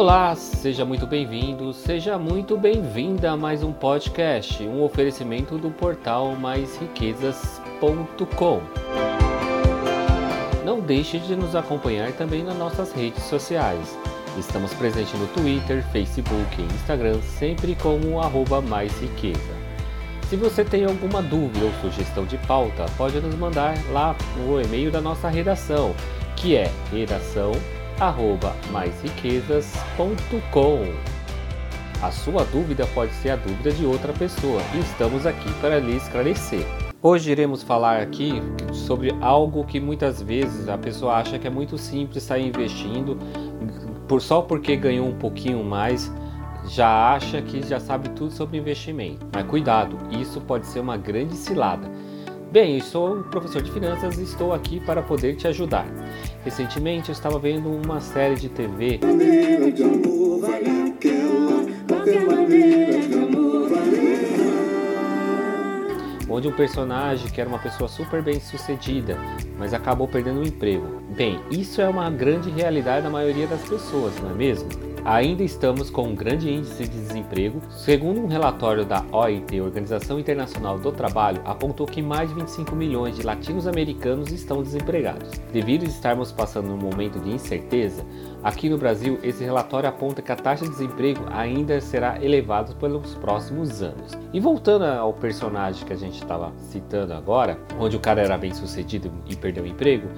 Olá, seja muito bem-vindo, seja muito bem-vinda a mais um podcast, um oferecimento do portal maisriquezas.com. Não deixe de nos acompanhar também nas nossas redes sociais. Estamos presentes no Twitter, Facebook e Instagram, sempre como arroba mais riqueza. Se você tem alguma dúvida ou sugestão de pauta, pode nos mandar lá no e-mail da nossa redação, que é redação arroba maisriquezas.com. A sua dúvida pode ser a dúvida de outra pessoa e estamos aqui para lhe esclarecer. Hoje iremos falar aqui sobre algo que muitas vezes a pessoa acha que é muito simples sair investindo, por só porque ganhou um pouquinho mais, já acha que já sabe tudo sobre investimento. Mas cuidado, isso pode ser uma grande cilada. Bem, eu sou um professor de finanças e estou aqui para poder te ajudar. Recentemente eu estava vendo uma série de TV. Onde um personagem que era uma pessoa super bem sucedida, mas acabou perdendo o emprego. Bem, isso é uma grande realidade da maioria das pessoas, não é mesmo? Ainda estamos com um grande índice de desemprego. Segundo um relatório da OIT, Organização Internacional do Trabalho, apontou que mais de 25 milhões de latinos-americanos estão desempregados. Devido a estarmos passando um momento de incerteza, aqui no Brasil esse relatório aponta que a taxa de desemprego ainda será elevada pelos próximos anos. E voltando ao personagem que a gente estava citando agora, onde o cara era bem sucedido e perdeu o emprego,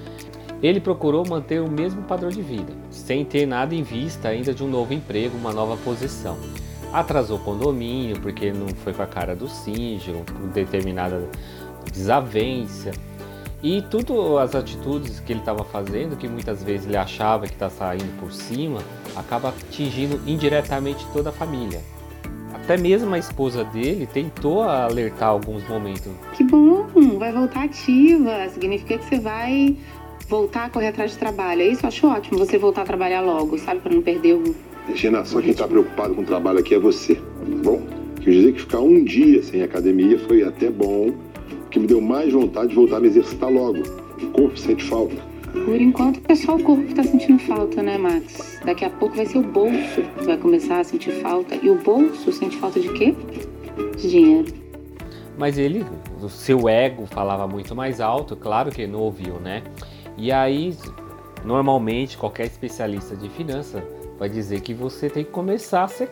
ele procurou manter o mesmo padrão de vida, sem ter nada em vista ainda de um novo emprego, uma nova posição. Atrasou o condomínio porque não foi com a cara do síndico, com determinada desavença. E tudo as atitudes que ele estava fazendo, que muitas vezes ele achava que está saindo por cima, acaba atingindo indiretamente toda a família. Até mesmo a esposa dele tentou alertar alguns momentos. Que bom, vai voltar ativa. Significa que você vai voltar a correr atrás de trabalho. É isso eu acho ótimo, você voltar a trabalhar logo, sabe? Para não perder o. Regina, só quem está preocupado com o trabalho aqui é você, tá bom? Quer dizer que ficar um dia sem academia foi até bom, que me deu mais vontade de voltar a me exercitar logo. O corpo sente falta. Por enquanto é só o corpo que está sentindo falta, né, Max? Daqui a pouco vai ser o bolso que vai começar a sentir falta. E o bolso sente falta de quê? De dinheiro. Mas ele, o seu ego falava muito mais alto, claro que ele não ouviu, né? E aí, normalmente, qualquer especialista de finanças vai dizer que você tem que começar a se,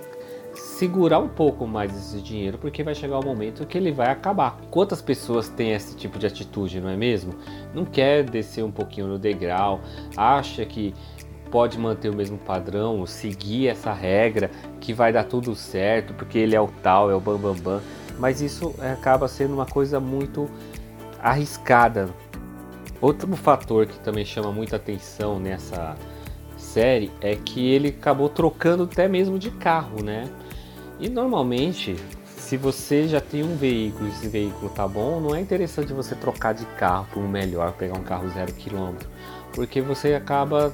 segurar um pouco mais esse dinheiro, porque vai chegar o um momento que ele vai acabar. Quantas pessoas têm esse tipo de atitude, não é mesmo? Não quer descer um pouquinho no degrau, acha que pode manter o mesmo padrão, seguir essa regra, que vai dar tudo certo, porque ele é o tal, é o bambambam. Bam, bam. Mas isso acaba sendo uma coisa muito arriscada Outro fator que também chama muita atenção nessa série é que ele acabou trocando até mesmo de carro, né? E normalmente, se você já tem um veículo e esse veículo tá bom, não é interessante você trocar de carro por um melhor, pegar um carro zero quilômetro, porque você acaba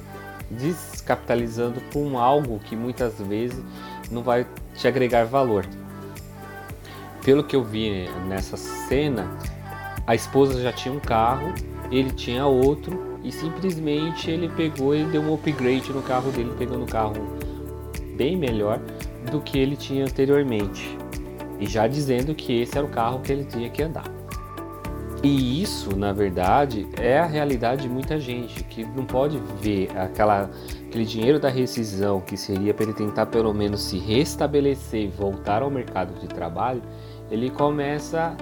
descapitalizando um algo que muitas vezes não vai te agregar valor. Pelo que eu vi nessa cena, a esposa já tinha um carro ele tinha outro e simplesmente ele pegou e deu um upgrade no carro dele, pegando um carro bem melhor do que ele tinha anteriormente. E já dizendo que esse era o carro que ele tinha que andar. E isso, na verdade, é a realidade de muita gente que não pode ver aquela, aquele dinheiro da rescisão que seria para ele tentar pelo menos se restabelecer e voltar ao mercado de trabalho. Ele começa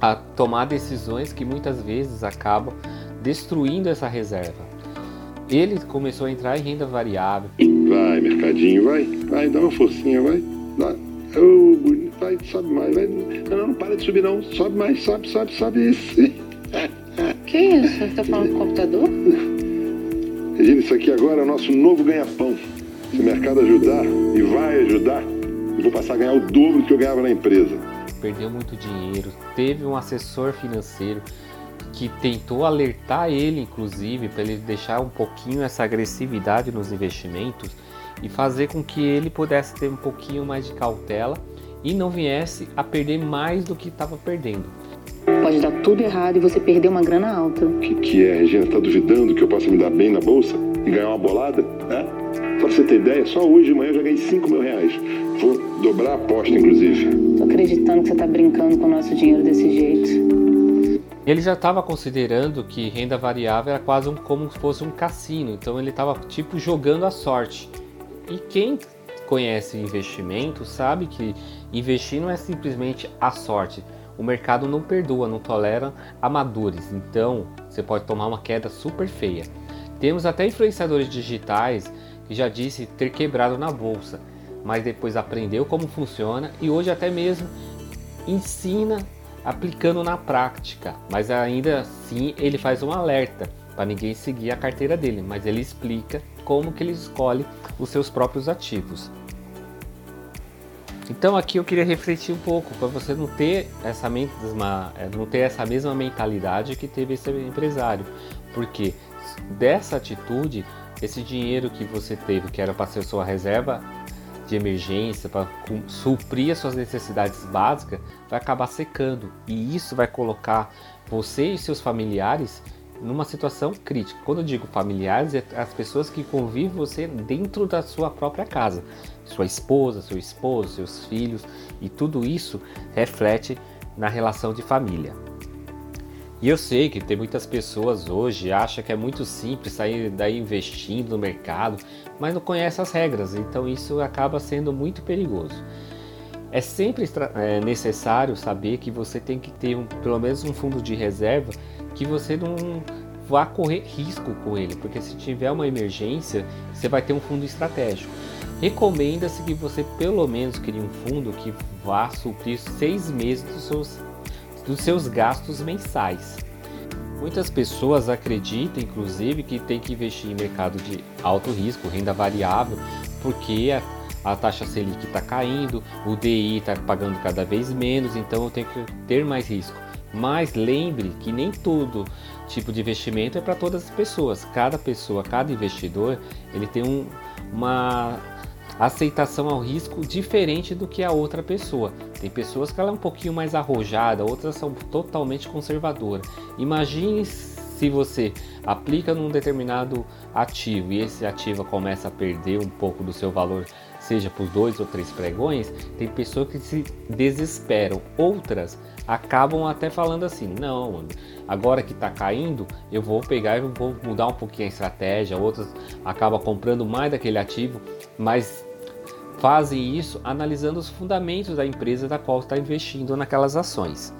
a tomar decisões que muitas vezes acabam destruindo essa reserva. Ele começou a entrar em renda variável. Vai, mercadinho, vai, vai, dá uma forcinha, vai. Dá. Oh, bonito, vai, sobe mais, vai. Não, não, para de subir não. Sobe mais, sobe, sobe, sobe esse. Que isso? Você está falando do computador? Regina, isso aqui agora é o nosso novo ganha-pão. Se o mercado ajudar, e vai ajudar, eu vou passar a ganhar o dobro do que eu ganhava na empresa perdeu muito dinheiro, teve um assessor financeiro que tentou alertar ele, inclusive, para ele deixar um pouquinho essa agressividade nos investimentos e fazer com que ele pudesse ter um pouquinho mais de cautela e não viesse a perder mais do que estava perdendo. Pode dar tudo errado e você perder uma grana alta. O que, que é, Regina? Tá duvidando que eu possa me dar bem na bolsa e ganhar uma bolada? É? Tá você ter ideia, só hoje de manhã eu já ganhei 5 mil reais. Vou dobrar a aposta, inclusive. Tô acreditando que você tá brincando com o nosso dinheiro desse jeito. Ele já estava considerando que renda variável era quase um, como se fosse um cassino, então ele estava tipo jogando a sorte. E quem conhece investimento sabe que investir não é simplesmente a sorte. O mercado não perdoa, não tolera amadores, então você pode tomar uma queda super feia. Temos até influenciadores digitais que já disse ter quebrado na bolsa, mas depois aprendeu como funciona e hoje até mesmo ensina aplicando na prática, mas ainda assim ele faz um alerta para ninguém seguir a carteira dele, mas ele explica como que ele escolhe os seus próprios ativos. Então aqui eu queria refletir um pouco para você não ter essa mesma, é, não ter essa mesma mentalidade que teve esse empresário, porque dessa atitude, esse dinheiro que você teve, que era para ser sua reserva de emergência, para suprir as suas necessidades básicas, vai acabar secando e isso vai colocar você e seus familiares numa situação crítica. Quando eu digo familiares, é as pessoas que convivem você dentro da sua própria casa, sua esposa, seu esposo, seus filhos, e tudo isso reflete na relação de família. E eu sei que tem muitas pessoas hoje acham que é muito simples sair daí investindo no mercado, mas não conhece as regras, então isso acaba sendo muito perigoso. É sempre é necessário saber que você tem que ter um, pelo menos um fundo de reserva que você não vá correr risco com ele, porque se tiver uma emergência, você vai ter um fundo estratégico. Recomenda-se que você pelo menos crie um fundo que vá suprir seis meses dos seus, dos seus gastos mensais. Muitas pessoas acreditam, inclusive, que tem que investir em mercado de alto risco, renda variável, porque a, a taxa Selic está caindo, o DI está pagando cada vez menos, então eu tenho que ter mais risco. Mas lembre que nem todo tipo de investimento é para todas as pessoas. Cada pessoa, cada investidor, ele tem um, uma aceitação ao risco diferente do que a outra pessoa. Tem pessoas que ela é um pouquinho mais arrojada, outras são totalmente conservadoras. Imagine se você aplica num determinado ativo e esse ativo começa a perder um pouco do seu valor seja por dois ou três pregões, tem pessoas que se desesperam. Outras acabam até falando assim: não, agora que está caindo, eu vou pegar e vou mudar um pouquinho a estratégia. Outras acabam comprando mais daquele ativo, mas fazem isso analisando os fundamentos da empresa da qual está investindo naquelas ações.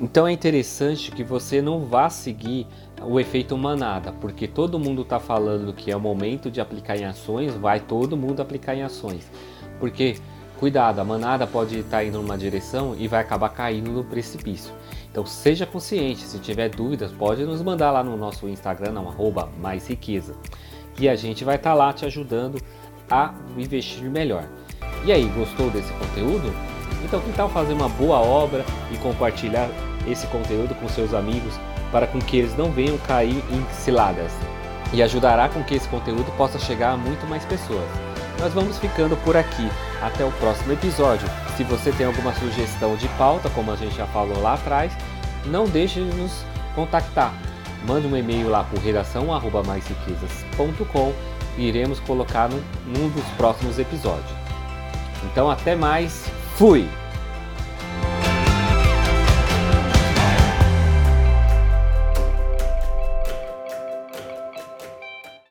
Então é interessante que você não vá seguir o efeito manada, porque todo mundo está falando que é o momento de aplicar em ações, vai todo mundo aplicar em ações. Porque, cuidado, a manada pode estar tá indo numa direção e vai acabar caindo no precipício. Então seja consciente, se tiver dúvidas, pode nos mandar lá no nosso Instagram, não, mais riqueza. E a gente vai estar tá lá te ajudando a investir melhor. E aí, gostou desse conteúdo? Então que tal fazer uma boa obra e compartilhar esse conteúdo com seus amigos para com que eles não venham cair em ciladas e ajudará com que esse conteúdo possa chegar a muito mais pessoas. Nós vamos ficando por aqui. Até o próximo episódio. Se você tem alguma sugestão de pauta, como a gente já falou lá atrás, não deixe de nos contactar. Mande um e-mail lá por redação@maisriquezas.com e iremos colocar num dos próximos episódios. Então até mais. Fui!